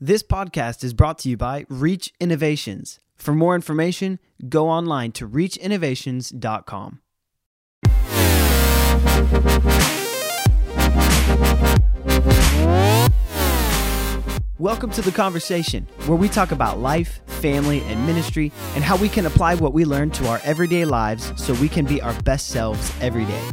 This podcast is brought to you by Reach Innovations. For more information, go online to reachinnovations.com. Welcome to the conversation where we talk about life, family, and ministry and how we can apply what we learn to our everyday lives so we can be our best selves every day.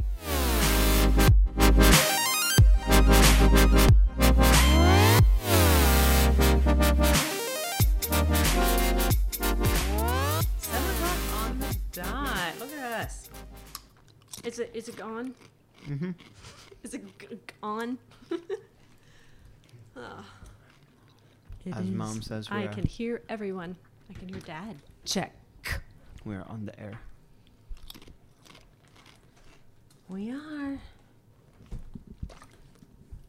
Is it is it gone? Mm-hmm. Is it g- g- on? Ah. It As Mom says, we I are. can hear everyone. I can hear Dad. Check. We're on the air. We are.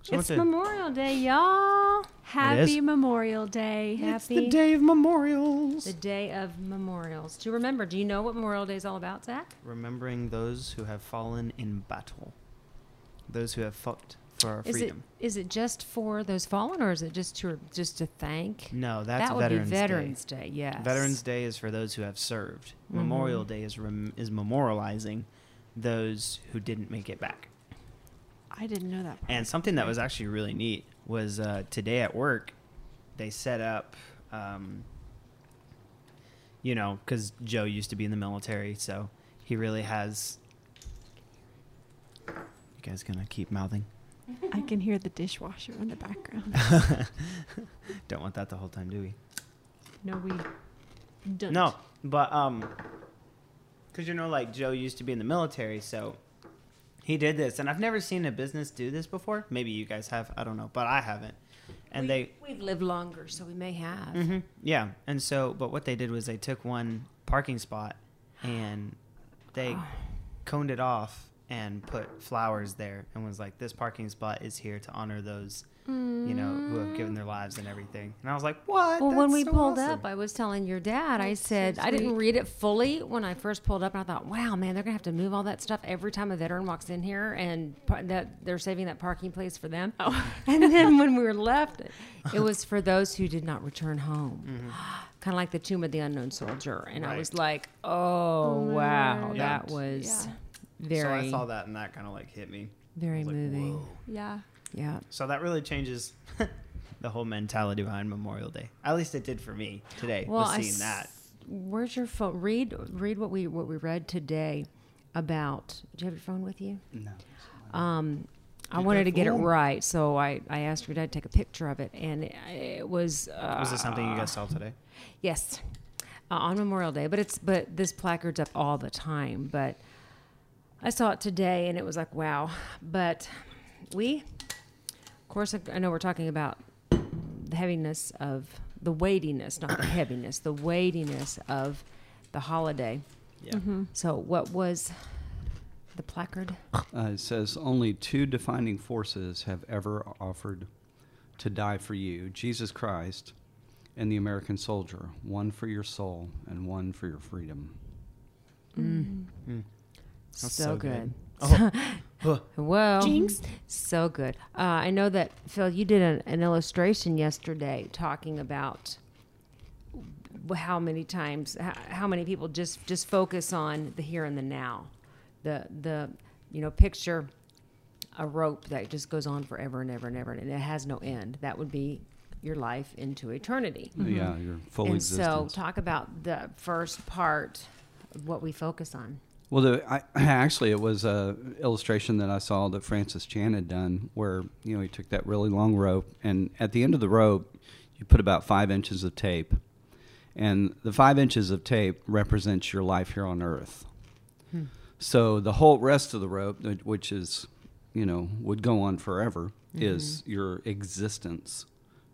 So it's Memorial Day, y'all. Happy Memorial Day. Happy It's the day of memorials. the day of memorials. To remember, do you know what Memorial Day is all about, Zach? Remembering those who have fallen in battle, those who have fought for our Is freedom. it is it just for those fallen, or is it just to just to thank? No, that's that would Veterans, be Veterans Day. Day. Yes. Veterans Day is for those who have served. Mm-hmm. Memorial Day is rem- is memorializing those who didn't make it back. I didn't know that. And something that was actually really neat was uh, today at work, they set up, um, you know, because Joe used to be in the military, so he really has. You guys gonna keep mouthing? I can hear the dishwasher in the background. Don't want that the whole time, do we? No, we don't. No, but um, because you know, like Joe used to be in the military, so he did this, and I've never seen a business do this before. Maybe you guys have, I don't know, but I haven't. And we, they, we've lived longer, so we may have. hmm yeah, and so, but what they did was they took one parking spot and they coned it off and put flowers there, and was like, "This parking spot is here to honor those." You know, who have given their lives and everything. And I was like, what? Well, when we so pulled awesome." up, I was telling your dad. I That's so said I didn't read it fully when I first pulled up, and I thought, "Wow, man, they're gonna have to move all that stuff every time a veteran walks in here, and par- that they're saving that parking place for them." Oh. and then when we were left, it was for those who did not return home, mm-hmm. kind of like the tomb of the unknown soldier. And I was like, "Oh, oh wow, Lord. that was Yeah. very, so I saw that and that kind of like hit me. very I was like, moving." "Whoa." Yeah. Yeah. So that really changes the whole mentality behind Memorial Day. At least it did for me today. Well, was I seeing that. s- Where's your phone? Read read what we what we read today about. Do you have your phone with you? No. Um, I wanted to get it right, so I, I asked your dad to take a picture of it, and it, it was. Uh, Was it something you guys saw today? Yes, uh, on Memorial Day, but it's but this placard's up all the time. But I saw it today, and it was like wow. But we, course, I, I know we're talking about the heaviness of the weightiness, not the heaviness, the weightiness of the holiday. Yeah. Mm-hmm. So, what was the placard? Uh, it says only two defining forces have ever offered to die for you Jesus Christ and the American soldier, one for your soul and one for your freedom. Mm. Mm. That's so, so good. good. Oh. Well, Jinx. so good. Uh, I know that Phil, you did an, an illustration yesterday talking about how many times, how, how many people just just focus on the here and the now, the the you know picture a rope that just goes on forever and ever and ever and it has no end. That would be your life into eternity. Yeah, your full and existence. so, talk about the first part of what we focus on. Well, the, I, actually, it was a illustration that I saw that Francis Chan had done, where you know he took that really long rope, and at the end of the rope, you put about five inches of tape, and the five inches of tape represents your life here on Earth. Hmm. So the whole rest of the rope, which is, you know, would go on forever, mm-hmm. is your existence,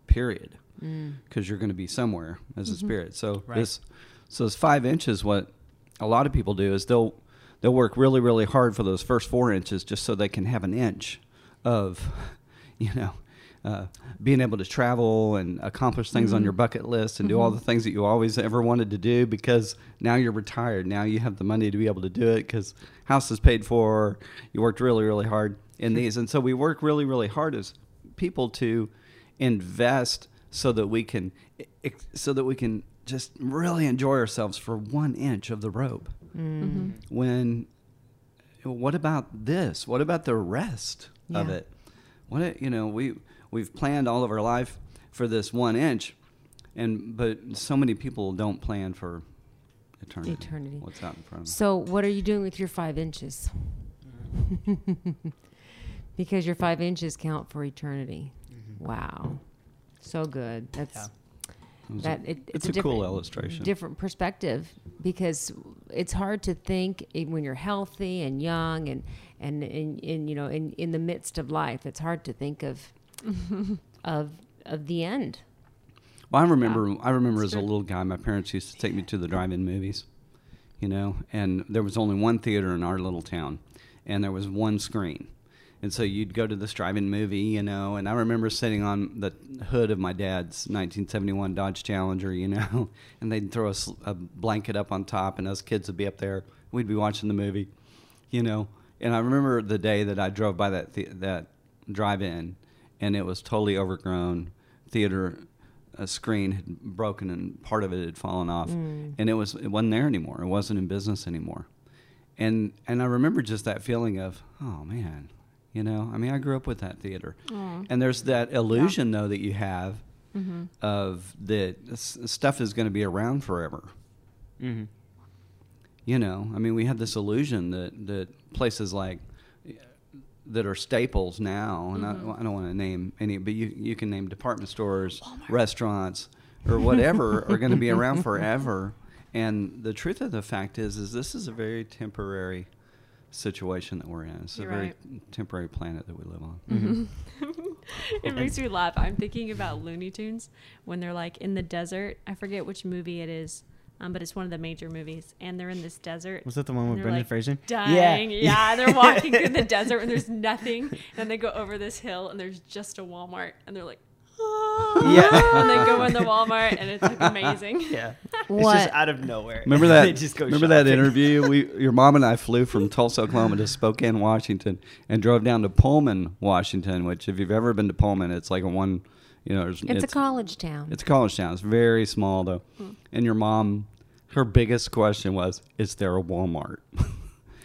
period, mm. because you're going to be somewhere as a mm-hmm. spirit. So Right. this, so this five inches, what a lot of people do is they'll they'll work really really hard for those first four inches just so they can have an inch of you know uh, being able to travel and accomplish things on your bucket list and do all the things that you always ever wanted to do because now you're retired. Now you have the money to be able to do it because house is paid for. You worked really really hard in these. And so we work really really hard as people to invest so that we can so that we can just really enjoy ourselves for one inch of the rope. Mm-hmm. When what about this? What about the rest of it? What it- you know, we we've planned all of our life for this one inch, and but so many people don't plan for eternity. Eternity. What's out in front of them? So, what are you doing with your five inches? because your five inches count for eternity. Wow, so good. That's Yeah. It that. a- It, it's, it's, a, cool illustration. Different perspective because it's hard to think when you're healthy and young and and in, in you know in, in the midst of life. It's hard to think of of of the end. Well, I remember. I remember It's as a little guy, my parents used to take me to the drive-in movies. You know, and there was only one theater in our little town, and there was one screen, and so you'd go to this drive-in movie. You know, and I remember sitting on the hood of my dad's 1971 Dodge Challenger. You know, and they'd throw a blanket up on top, and us kids would be up there. We'd be watching the movie. You know, and I remember the day that I drove by that the, that drive-in, and it was totally overgrown. Theater a screen had broken and part of it had fallen off, mm. and it was it wasn't there anymore. It wasn't in business anymore, and and I remember just that feeling of oh man, you know. I mean, I grew up with that theater, mm. and there's that illusion though that you have mm-hmm. of that stuff is going to be around forever. Mm-hmm. You know, I mean, we have this illusion that that places like that are staples now, and I, mm-hmm. I don't want to name any, but you you can name department stores, restaurants, or whatever are going to be around forever. And the truth of the fact is, is this is a very temporary situation that we're in. It's You're a very right. temporary planet that we live on. Mm-hmm. it makes me laugh. I'm thinking about Looney Tunes when they're like in the desert. I forget which movie it is, um, but it's one of the major movies, and they're in this desert. Was that the one with Brendan like, Fraser? Dying. Yeah. they're walking through the desert and there's nothing. And then they go over this hill and there's just a Walmart, and they're like, "Ah." Yeah. and they go in the Walmart, and it's like amazing. yeah. It's just out of nowhere. Remember that? just go remember that interview? We, your mom and I flew from Tulsa, Oklahoma, to Spokane, Washington, and drove down to Pullman, Washington. Which, if you've ever been to Pullman, it's like a one, you know, it's, It's, a college town. It's a college town. It's very small though. And your mom, her biggest question was, "Is there a Walmart?"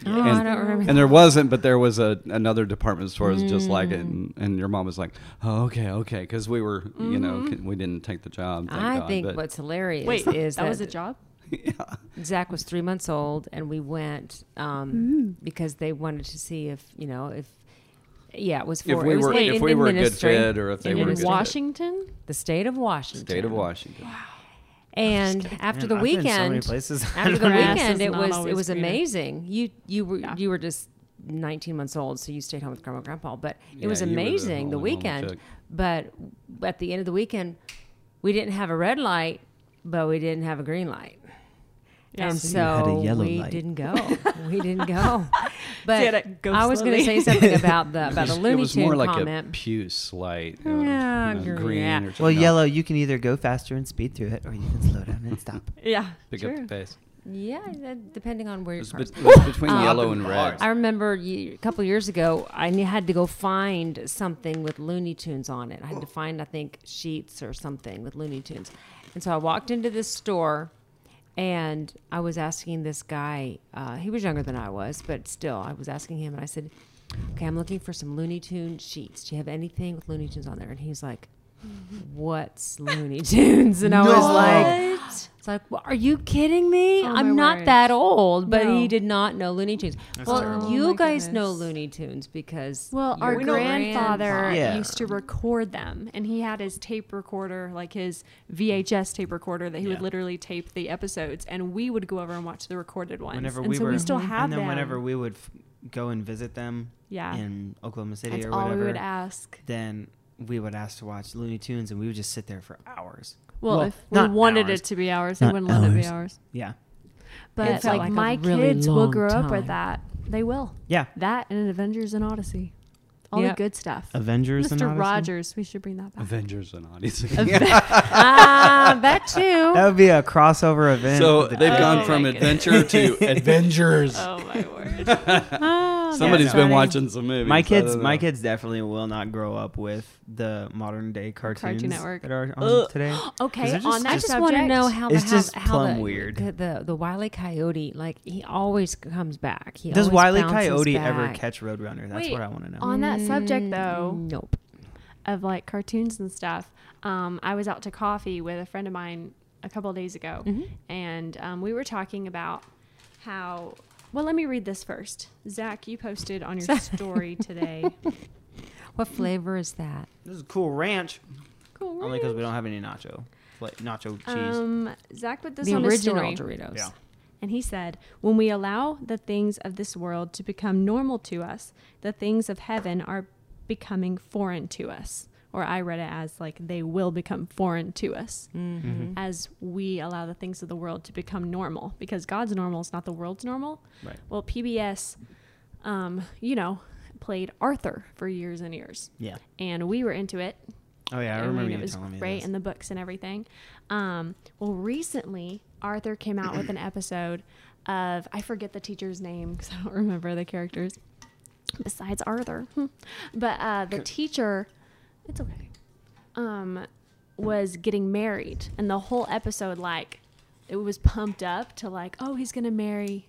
Oh, and- I don't remember. and there wasn't, but there was a another department store that's just like Mm. it. And, and your mom was like, "Oh, okay, okay," because we were, you know, c- we didn't take the job. Thank I God, think but- what's hilarious Wait, is that was a job? yeah. Zach was three months old, and we went um, because they wanted to see if you know if yeah, it was for if we it was were in- if in we were a good ministry, fit or if they in were a In good fit. Washington? the state of Washington, State of Washington. and after Man, the I've been so weekend, places. after the weekend, it was it was greener. amazing. You you were Yeah. you were just 19 months old, so you stayed home with grandma and grandpa. But it Yeah, was you were the amazing the only one we weekend. But at the end of the weekend, we didn't have a red light, but we didn't have a green light. Yeah. And So so, you had a yellow we light. didn't go. we didn't go. But you had go I was going to say something about the about the it Looney was Tune more like comment. a puce light, you know, Yeah, you know, gr- green yeah. or something. well, yellow, you can either go faster and speed through it, or you can slow down and stop. Yeah. Pick true. up the pace. yeah, that- depending on where you're. was, car bet- it was between Um, yellow and red. I remember ye- a couple years ago, I had to go find something with Looney Tunes on it. I had to find, I think, sheets or something with Looney Tunes. And so I walked into this store and I was asking this guy, uh, he was younger than I was, but still, I was asking him and I said, Okay, I'm looking for some Looney Tune sheets. Do you have anything with Looney Tunes on there? And he's like, What's Looney Tunes? And I was like, it's like, well, are you kidding me? Oh, I'm not word. that old, but No. he did not know Looney Tunes. well, terrible. Oh, you my guys know. Looney Tunes because Well, your our grandfather grandpa- Yeah. used to record them, and he had his tape recorder, like his VHS tape recorder, that he would literally tape the episodes, and we would go over and watch the recorded ones. Whenever and we so were, we still mm-hmm. have and then them. whenever we would f- go and visit them yeah, in Oklahoma City that's or all whatever, we would ask. then we would ask to watch Looney Tunes, and we would just sit there for hours. Well, Well, if we wanted hours. it to be ours, they wouldn't let it be hours. ours. Yeah, But It felt like, like my really kids will long grow up with that. They will. yeah. That and Avengers and Odyssey. All Yep. the good stuff. Avengers and Mr. Odyssey? Rogers, we should bring that back. Avengers and Odyssey. ah, that too. That would be a crossover event. so the- they've Oh gone from goodness. adventure to Avengers. Oh my word. That's Somebody's been funny. watching some movies. My kids, my kids definitely will not grow up with the modern day cartoons Cartoon Network. that are on Ugh. today. 'Cause Okay, they're on just- that I just- just subject, want to know how It's the just how, how the, weird. The, the the Wile E. Coyote, like he always comes back. He Does always Wile E. Coyote ever back. catch Roadrunner? That's Wait, what I want to know. on that subject Mm, though, Nope. of like cartoons and stuff, um, I was out to coffee with a friend of mine a couple of days ago, Mhm. and um, we were talking about how. Well, let me read this first. Zach, you posted on your story today. What flavor is that? This is a cool ranch. Cool. Ranch. Only because we don't have any nacho, like nacho cheese. Um, Zach put this the on his original story. Doritos. Yeah. And he said, When we allow the things of this world to become normal to us, the things of heaven are becoming foreign to us. Or I read it as like they will become foreign to us Mm-hmm. as we allow the things of the world to become normal because God's normal is not the world's normal. Right. Well, PBS, um, you know, played Arthur for years and years. yeah. And we were into it Oh yeah, I mean, remember it was telling me great this. in the books and everything. Um, well, recently Arthur came out with an episode of I forget the teacher's name because I don't remember the characters besides Arthur, but uh, the teacher, it's okay, um, was getting married, and the whole episode like it was pumped up to like oh he's gonna marry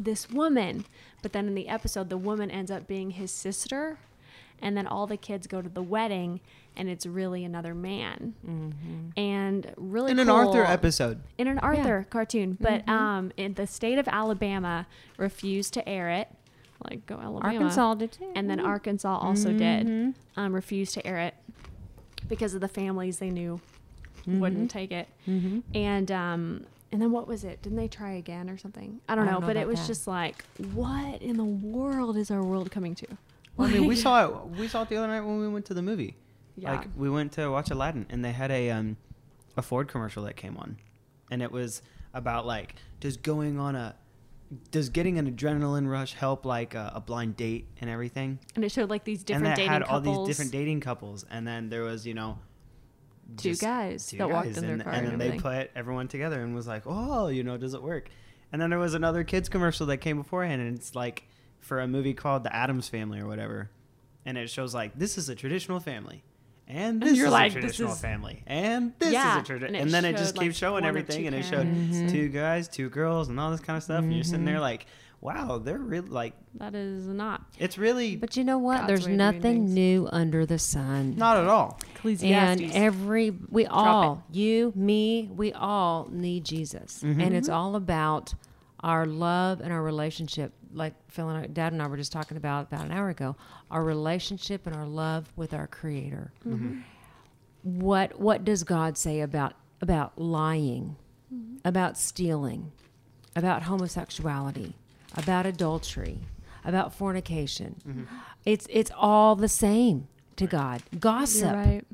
this woman, but then in the episode the woman ends up being his sister and then all the kids go to the wedding and it's really another man. And really in an Arthur episode. in an arthur cartoon. But Mm-hmm. um in the state of alabama refused to air it like go alabama Arkansas did too. and then arkansas also did um, refused to air it because of the families they knew wouldn't take it Mm-hmm. and um and then what was it didn't they try again or something i don't I know don't know but it was that. just like what in the world is our world coming to Well, I mean, we saw it. We saw it the other night when we went to the movie. Yeah. Like we went to watch Aladdin, and they had a um, a Ford commercial that came on, and it was about like does going on a does getting an adrenaline rush help like a, a blind date and everything. and it showed like these different and dating had couples all these different dating couples, and then there was you know Two guys that walked in their and, car and and then they put everyone together and was like, oh, you know, does it work? And then there was another kids commercial that came beforehand, and it's like for a movie called The Addams Family or whatever, and it shows like this is a traditional family. And this you're is like, a this traditional is- family, and this Yeah, is a tradition, and and, then it showed, just like, keeps showing everything, and it showed parents. Mhm. two guys, two girls, and all this kind of stuff. And you're sitting there Mhm. like, wow, they're really like, that is not it's really But you know what? God's There's way of doing nothing new under the sun. not at all. Ecclesiastes. and every we it. all you me we all need jesus Mhm. and it's all about our love and our relationship like phil and I, dad and i were just talking about about an hour ago our relationship and our love with our creator. Mm-hmm. What what does god say about about lying mm-hmm. about stealing about homosexuality about adultery about fornication? Mm-hmm. It's it's all the same to god. Gossip. Right.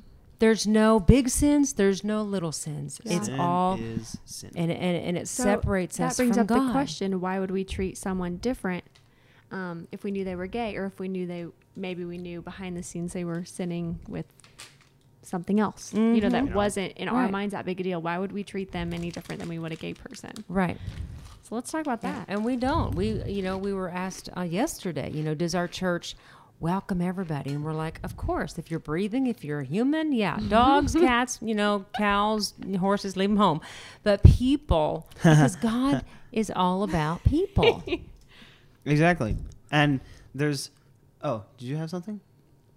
There's no big sins. There's no little sins. Yeah. It's Sin all, is sin. and and, and it So separates that us That brings from up God. the question: Why would we treat someone different um, if we knew they were gay, or if we knew they maybe we knew behind the scenes they were sinning with something else? You know, that Mhm. wasn't in our minds that big a deal. Why would we treat them any different than we would a gay person? Right. So let's talk about Yeah. that. And we don't. We, you know, we were asked uh, yesterday. You know, does our church welcome everybody? And we're like, of course. If you're breathing, if you're a human, yeah. Dogs, cats, you know, cows, horses, leave them home. But people, because God is all about people. Exactly. And there's, oh, did you have something?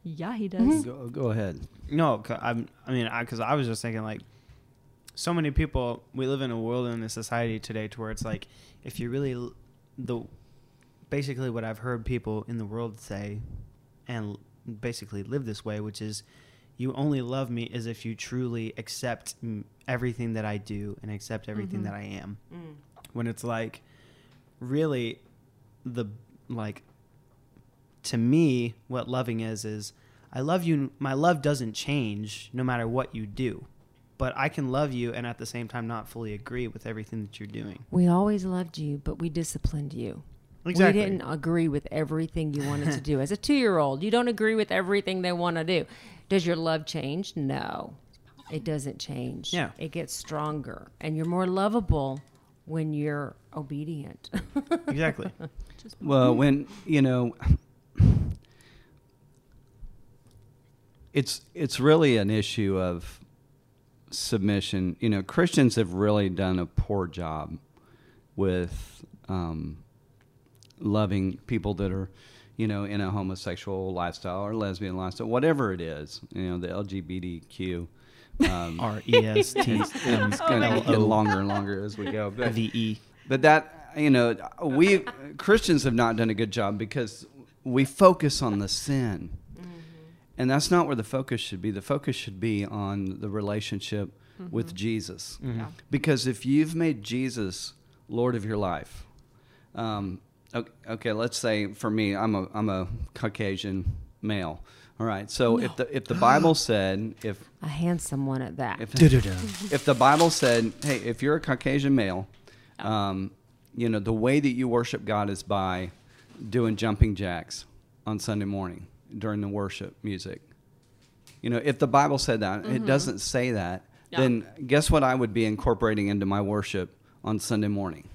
Yeah, he mm-hmm. does. Go, go ahead. No, I'm. I mean, because I, was just thinking like, so many people. We live in a world in a society today to where it's like, if you really, l- the, basically what I've heard people in the world say, and basically live this way, which is, you only love me as if you truly accept mm, everything that I do and accept everything Mhm. that I am. When it's like, really, the like to me, what loving is is I love you. My love doesn't change no matter what you do, but I can love you and at the same time not fully agree with everything that you're doing. We always loved you, but we disciplined you. Exactly. We didn't agree with everything you wanted to do. As a two year old, you don't agree with everything they want to do. Does your love change? No, it doesn't change. Yeah. It gets stronger, and you're more lovable when you're obedient. Exactly. Well, when you know, it's it's really an issue of submission. You know, Christians have really done a poor job with um, loving people that are, you know, in a homosexual lifestyle or lesbian lifestyle, whatever it is. You know, the LGBTQ. Um, R E S T it's going to get longer and longer as we go. But V E. but that you know, we Christians have not done a good job because we focus on the sin, and that's not where the focus should be. The focus should be on the relationship with Jesus, Yeah. because if you've made Jesus Lord of your life, um, okay, okay, let's say for me, I'm a I'm a Caucasian male. All right, so if the if the Bible said if A handsome one at that. if, if the Bible said, "Hey, if you're a Caucasian male, um, you know the way that you worship God is by doing jumping jacks on Sunday morning during the worship music." You know, if the Bible said that, it doesn't say that. Yeah. Then guess what? I would be incorporating into my worship on Sunday morning.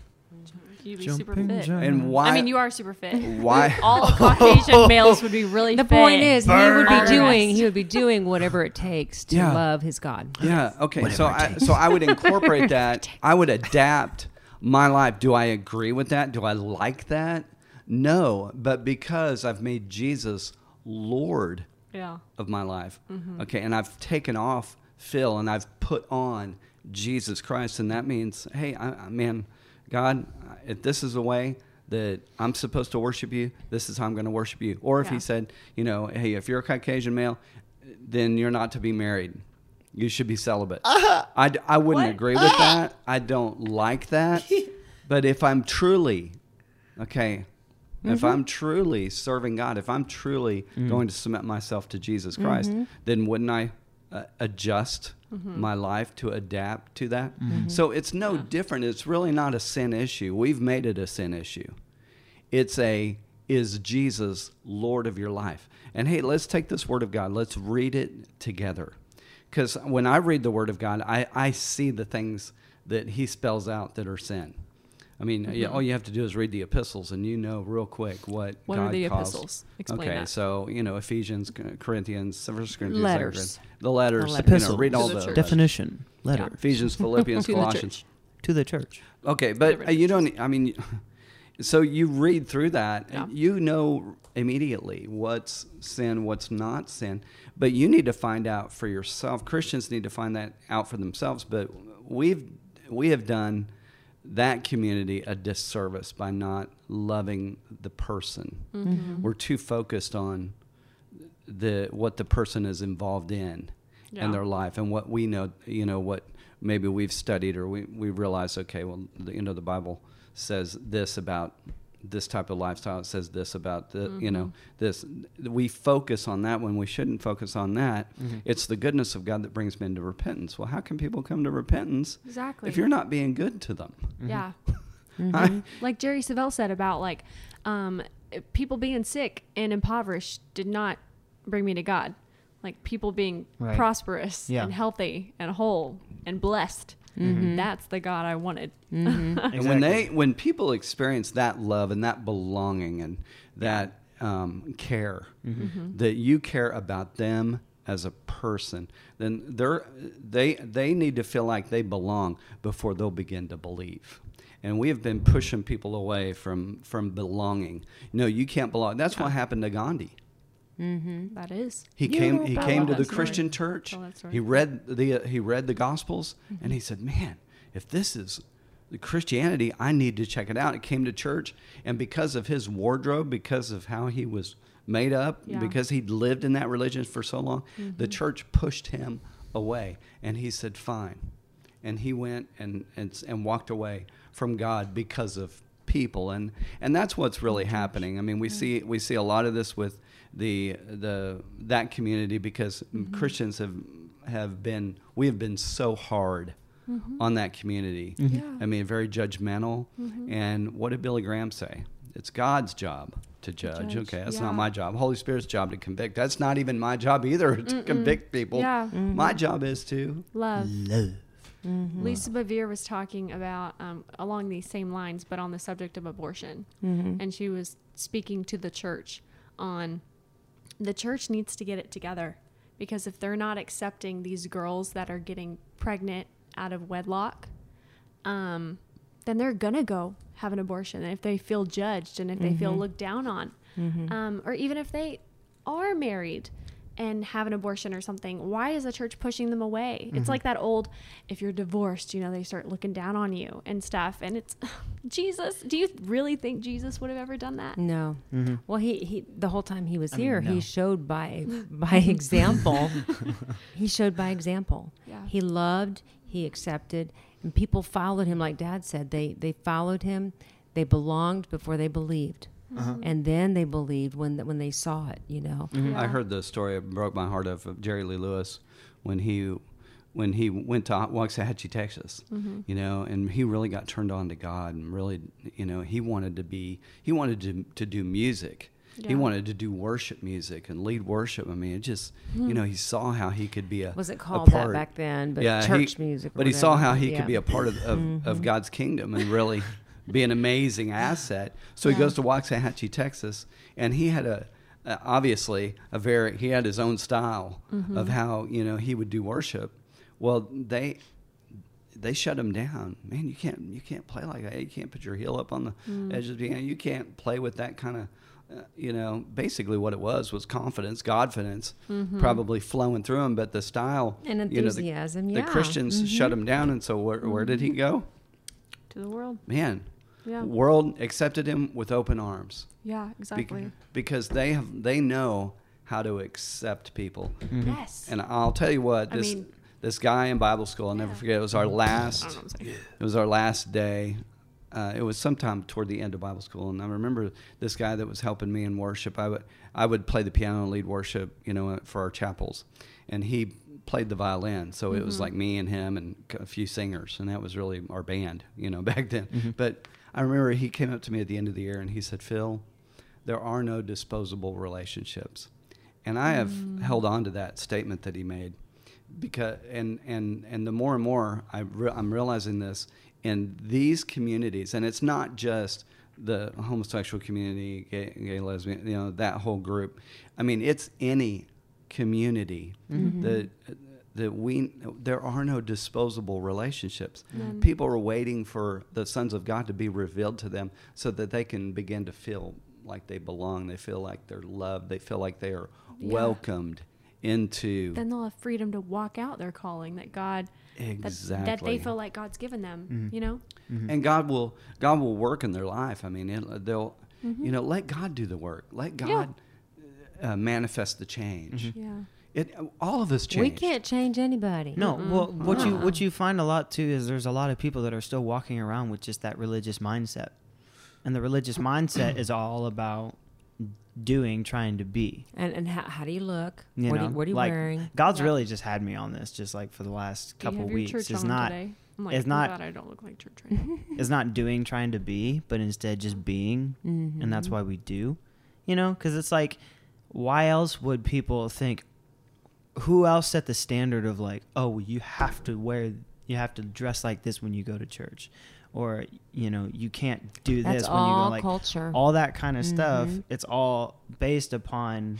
You'd be super fit. jack. And why? I mean, you are super fit. Why? All Caucasian males would be really the fit. point is, he would be doing he would be doing whatever it takes to Yeah. love his God. Yeah. Okay. Whatever So I so I would incorporate that. I would adapt my life. Do I agree with that? Do I like that? No. But because I've made Jesus Lord Yeah. of my life, mm-hmm. okay, and I've taken off Phil and I've put on Jesus Christ, and that means, hey, I, I, man, God, if this is the way that I'm supposed to worship you, this is how I'm going to worship you. Or if Yeah. he said, you know, hey, if you're a Caucasian male, then you're not to be married. You should be celibate. Uh-huh. I I wouldn't What? agree with ah! that. I don't like that. but if I'm truly, okay, if mm-hmm. I'm truly serving God, if I'm truly mm. going to submit myself to Jesus Christ, mm-hmm. then wouldn't I uh, adjust Mm-hmm. my life to adapt to that? Mm-hmm. So it's no different. It's really not a sin issue. We've made it a sin issue. It's a is Jesus Lord of your life? And hey, let's take this word of God. Let's read it together. Because when I read the word of God, I, I see the things that he spells out that are sin. I mean, yeah, all you have to do is read the epistles, and you know real quick what What God are the calls. epistles? Explain okay, that. so you know Ephesians, Corinthians, First Corinthians, Letters. Second, the letters. The You know, read all To the the. Definition. Letter. Ephesians, Philippians, To the Colossians. church. To the church. Okay, but uh, you don't. I mean, so you read through that, Yeah. and you know immediately what's sin, what's not sin. But you need to find out for yourself. Christians need to find that out for themselves. But we've we have done that community a disservice by not loving the person. Mm-hmm. We're too focused on the what the person is involved in Yeah. in their life and what we know you know what maybe we've studied or we, we realize okay well the, you know the bible says this about this type of lifestyle it says this about the you know mm-hmm. this we focus on that when we shouldn't focus on that mm-hmm. it's the goodness of god that brings men to repentance well how can people come to repentance Exactly. if you're not being good to them mm-hmm. Yeah. I- Like Jerry Savelle said about like um, people being sick and impoverished did not bring me to God. Like people being Right. prosperous Yeah. and healthy and whole and blessed. That's the God I wanted. Mm-hmm. And when they when people experience that love and that belonging and that um, care, that you care about them as a person, then they're they they need to feel like they belong before they'll begin to believe. And we have been pushing people away from from belonging. No, you can't belong. That's what happened to Gandhi. That is. He You came. He came to the story. Christian church. Tell that story. He read the. uh, he read the Gospels, and he said, "Man, if this is the Christianity, I need to check it out." He came to church, and because of his wardrobe, because of how he was made up, Yeah. because he'd lived in that religion for so long, the church pushed him away, and he said, "Fine," and he went and and and walked away from God because of people and and that's what's really happening. I mean we see we see a lot of this with the the that community because mm-hmm. christians have have been we have been so hard mm-hmm. on that community. Mm-hmm. Yeah. i mean very judgmental. And what did billy graham say? It's god's job to judge, judge, okay that's yeah. not my job. Holy spirit's job to convict. That's not even my job either to convict people. Yeah. my job is to Love. Love. Mm-hmm. Lisa Bevere was talking about um, along these same lines, but on the subject of abortion, Mm-hmm. and she was speaking to the church on the church needs to get it together because if they're not accepting these girls that are getting pregnant out of wedlock, um, then they're gonna go have an abortion, and if they feel judged and if they feel looked down on, um, or even if they are married and have an abortion or something, why is the church pushing them away? It's mm-hmm. like that old, if you're divorced, you know, they start looking down on you and stuff. And it's Jesus. Do you really think Jesus would have ever done that? No. Mm-hmm. Well, he, he the whole time he was I mean, here, no. he showed by by example. he showed by example. Yeah. He loved, he accepted, and people followed him. Like Dad said, they they followed him. They belonged before they believed, Uh-huh. and then they believed when when they saw it. You know. Mm-hmm. I heard the story. It broke my heart of, of Jerry Lee Lewis when he when he went to Waxahachie, Texas. You know, and he really got turned on to God and really, you know, he wanted to be he wanted to to do music. He wanted to do worship music and lead worship. I mean, it just, you know, he saw how he could be a Was it a called that back then? But yeah, church he, music. or But he saw how he Yeah. could be a part of, of, of God's kingdom and really be an amazing asset. So he goes to Waxahachie, Texas, and he had a uh, obviously a very he had his own style of how you know he would do worship. Well, they they shut him down. Man, you can't you can't play like that. You can't put your heel up on the edge of the piano. You can't play with that kind of. Uh, you know, basically what it was was confidence, Godfidence, probably flowing through him. But the style And you know, the- enthusiasm, the, yeah. Mm-hmm. Christians shut him down, and so where, where did he go? To the world. Man, Yeah. world accepted him with open arms Yeah, Bec- exactly. because they have they know how to accept people. Mm-hmm. Yes. And I'll tell you what, I this mean- this guy in Bible school, I'll never Yeah. forget. It was our last. know what I'm saying. It was our last day. Uh, it was sometime toward the end of Bible school, and I remember this guy that was helping me in worship. I would I would play the piano and lead worship, you know, for our chapels, and he played the violin. So it was mm-hmm. like me and him and a few singers, and that was really our band, you know, back then. Mm-hmm. But I remember he came up to me at the end of the year and he said, "Phil, there are no disposable relationships," and I have mm. held on to that statement that he made because and and and the more and more I re- I'm realizing this in these communities, and it's not just the homosexual community, gay, gay lesbian, you know, that whole group. I mean, it's any community mm-hmm. that that we there are no disposable relationships. People are waiting for the sons of God to be revealed to them so that they can begin to feel like they belong. They feel like they're loved. They feel like they are Yeah. welcomed into then they'll have freedom to walk out their calling that God that, that they feel like God's given them. Mm-hmm. You know? Mm-hmm. and God will God will work in their life. I mean, it, they'll mm-hmm. you know let God do the work. Let God uh, manifest the change. Yeah. It all of us change. We can't change anybody. No, well, what you Uh-uh. what you find a lot too is there's a lot of people that are still walking around with just that religious mindset, and the religious mindset is all about doing, trying to be. And and how, how do you look? You what, know, are, you- what are you like, wearing? God's Yeah. really just had me on this, just like for the last Do you couple have weeks. church It's on not today? I'm like, it's "Thank not- God I don't look like church right now. it's not doing, trying to be, but instead just being, Mm-hmm. and that's why we do. You know, because it's like, why else would people think? Who else set the standard of like, oh, you have to wear, you have to dress like this when you go to church, or you know, you can't do That's this when you go like culture. all that kind of stuff. Mhm. It's all based upon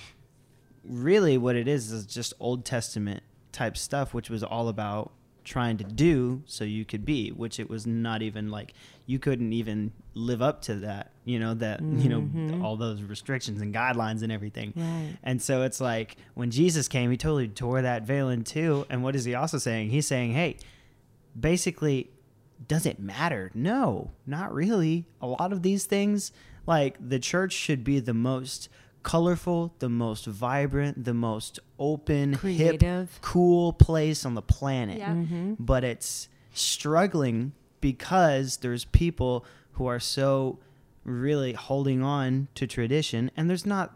really what it is is just Old Testament type stuff, which was all about trying to do so you could be, which it was not even like you couldn't even live up to that, you know, that, you know, Mhm. all those restrictions and guidelines and everything. Right. And so it's like when Jesus came, he totally tore that veil in two. And what is he also saying? He's saying, hey, basically, does it matter? No, not really. A lot of these things, like the church should be the most colorful, the most vibrant, the most open, hip, Creative. cool place on the planet. Yeah. Mm-hmm. But it's struggling because there's people who are so really holding on to tradition and there's not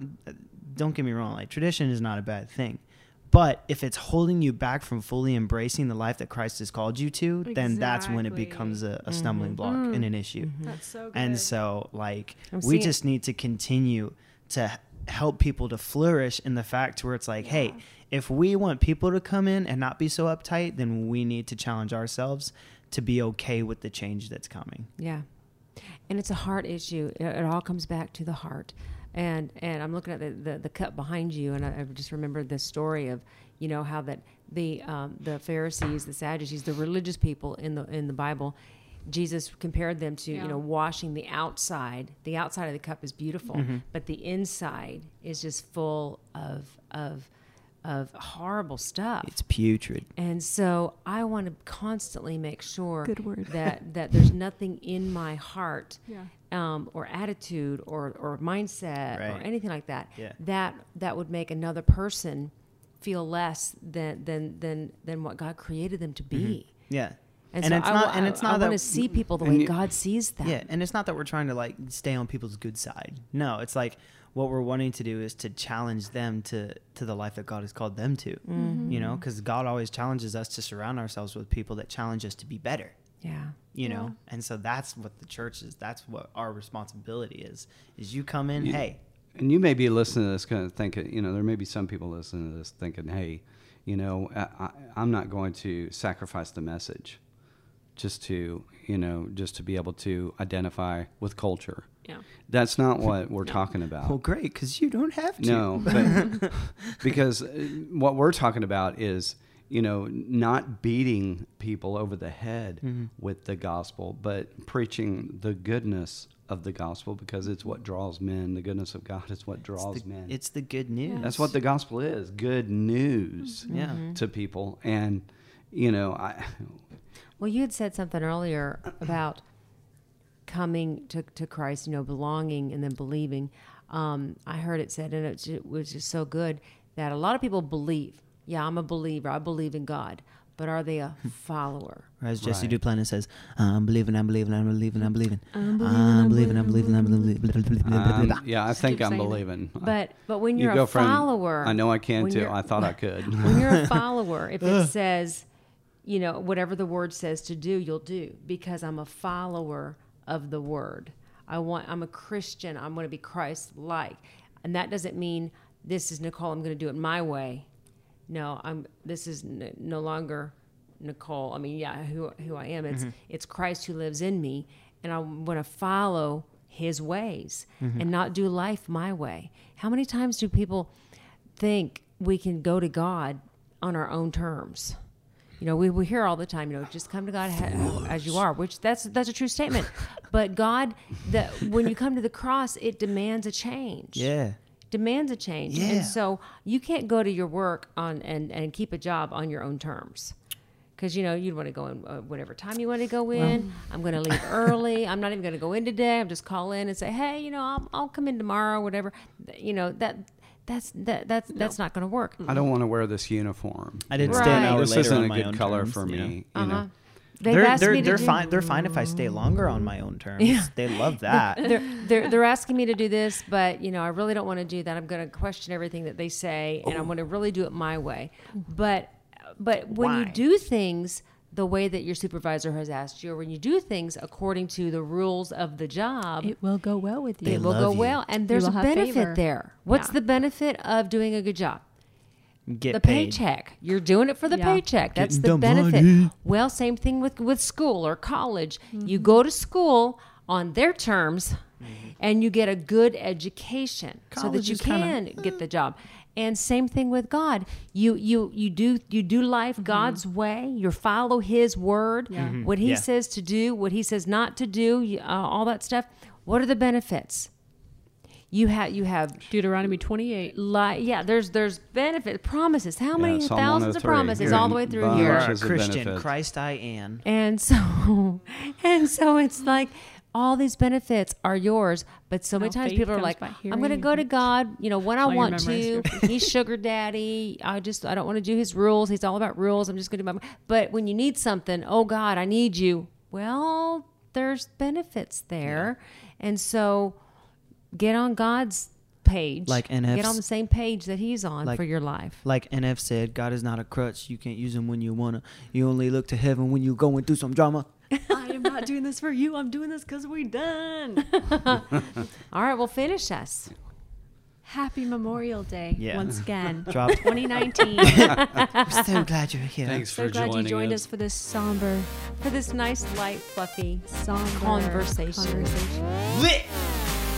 don't get me wrong like tradition is not a bad thing but if it's holding you back from fully embracing the life that christ has called you to then that's when it becomes a, a stumbling Mhm. block Mm. and an issue That's so good. and so like I'm we just need to continue to help people to flourish in the fact where it's like, hey, if we want people to come in and not be so uptight, then we need to challenge ourselves to be okay with the change that's coming. Yeah, and it's a heart issue. It, it all comes back to the heart. And and I'm looking at the, the, the cup behind you, and I, I just remembered this story of you know how that the um, the Pharisees, the Sadducees, the religious people in the in the Bible. Jesus compared them to Yeah. you know washing the outside. The outside of the cup is beautiful, but the inside is just full of of of horrible stuff. It's putrid. And so I want to constantly make sure Good word. that that there's nothing in my heart Yeah. um, or attitude or, or mindset or anything like that Yeah. that that would make another person feel less than than than than what God created them to be. Yeah. And, And so it's I, not- and it's I, not I that- want to see people the way you- God sees them. Yeah, and it's not that we're trying to like stay on people's good side. No, it's like what we're wanting to do is to challenge them to to the life that God has called them to. Mm-hmm. You know, because God always challenges us to surround ourselves with people that challenge us to be better. Yeah. You Yeah. know, and so that's what the church is. That's what our responsibility is. Is you come in, You- hey, And you may be listening to this kind of thinking, you know, there may be some people listening to this thinking, hey, you know, I, I, I'm not going to sacrifice the message just to, you know, just to be able to identify with culture. Yeah. That's not what we're talking about. well, great, because you don't have to. No, but because uh, what we're talking about is, you know, not beating people over the head Mm-hmm. with the gospel, but preaching the goodness of the gospel because it's what draws men. The goodness of God is what draws it's the, men. it's the good news. That's what the gospel is good news Yeah. to people. And, you know, I, Well, you had said something earlier about coming to, to Christ, you know, belonging and then believing. Um, I heard it said, and it ju- was just so good that a lot of people believe. Yeah, I'm a believer. I believe in God. But are they a follower? Or as Jesse Right. Duplantis says, I'm believing, I'm believing, I'm believing, I'm believing. I'm believing, I'm I'm believing, I'm believing, I'm believing. um, yeah, I think I'm saying it. believing. But but when You you're go a from, follower, I know I can when too. I thought I could. when you're a follower, if it says, you know, whatever the word says to do, you'll do because I'm a follower of the word. I want, I'm a Christian. I'm going to be Christ like. And that doesn't mean this is Nicole, I'm going to do it my way. No, I'm, this is n- no longer Nicole. I mean, yeah, who, who I am. It's, mm-hmm. it's Christ who lives in me. And I want to follow his ways mm-hmm. and not do life my way. How many times do people think we can go to God on our own terms? You know, we, we hear all the time, you know, just come to God ha- as you are, which that's that's a true statement. But God, that when you come to the cross, it demands a change. Yeah. Demands a change. Yeah. And so you can't go to your work on and, and keep a job on your own terms. Because, you know, you'd want to go in uh, whatever time you want to go in. I'm going to leave early. I'm not even going to go in today. I'm just call in and say, hey, you know, I'll, I'll come in tomorrow, whatever. You know, that that's that, that's that's not going to work. I don't want to wear this uniform. I did Right. stay an hour this later isn't on a good color terms, for you know? me. You Uh-huh. know, They've They're asked they're me to they're do- fine. They're fine if I stay longer on my own terms. Yeah. They love that. they're, they're they're asking me to do this, but you know, I really don't want to do that. I'm going to question everything that they say, and I'm going to really do it my way. But but when you do things the way that your supervisor has asked you, or when you do things according to the rules of the job, It will go well with They it will go you. well. And there's a benefit favor. there. What's Yeah. the benefit of doing a good job? Get the paid. paycheck. You're doing it for the Yeah. paycheck. That's Getting the the benefit. money. Well, same thing with with school or college. You mm-hmm. go to school on their terms, mm-hmm. and you get a good education so that you is kinda- can get the job. And same thing with God. You you you do you do life God's way. You follow His word. What He Yeah. says to do, what He says not to do, uh, all that stuff. What are the benefits? You have you have Deuteronomy 28. Li- yeah, there's there's benefit promises. How many Psalm thousands of promises You're all the way through bunch. You here? are a Christian. benefits. Christ I am. And so and so it's like all these benefits are yours, but so many Now times people are like, I'm going to go to God, you know, when I want to. He's sugar daddy. I just I don't want to do his rules. He's all about rules. I'm just going to do my But when you need something, oh God, I need you. Well, there's benefits there. And so get on God's page. Like get on the same page that he's on like- for your life. Like NF said, God is not a crutch. You can't use him when you wanna. You only look to heaven when you're going through some drama. I am not doing this for you. I'm doing this because we're done. All right, well, finish us. Happy Memorial Day Yeah. once again. Drop. 2019. I'm so glad you're here. Thanks So for glad joining you joined us. us for this somber, for this nice, light, fluffy Somber conversation. conversation.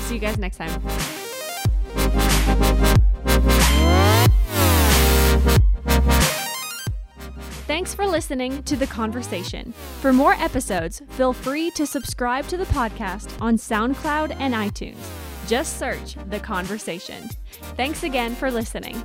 See you guys next time. Thanks for listening to The Conversation. For more episodes, feel free to subscribe to the podcast on SoundCloud and iTunes. Just search The Conversation. Thanks again for listening.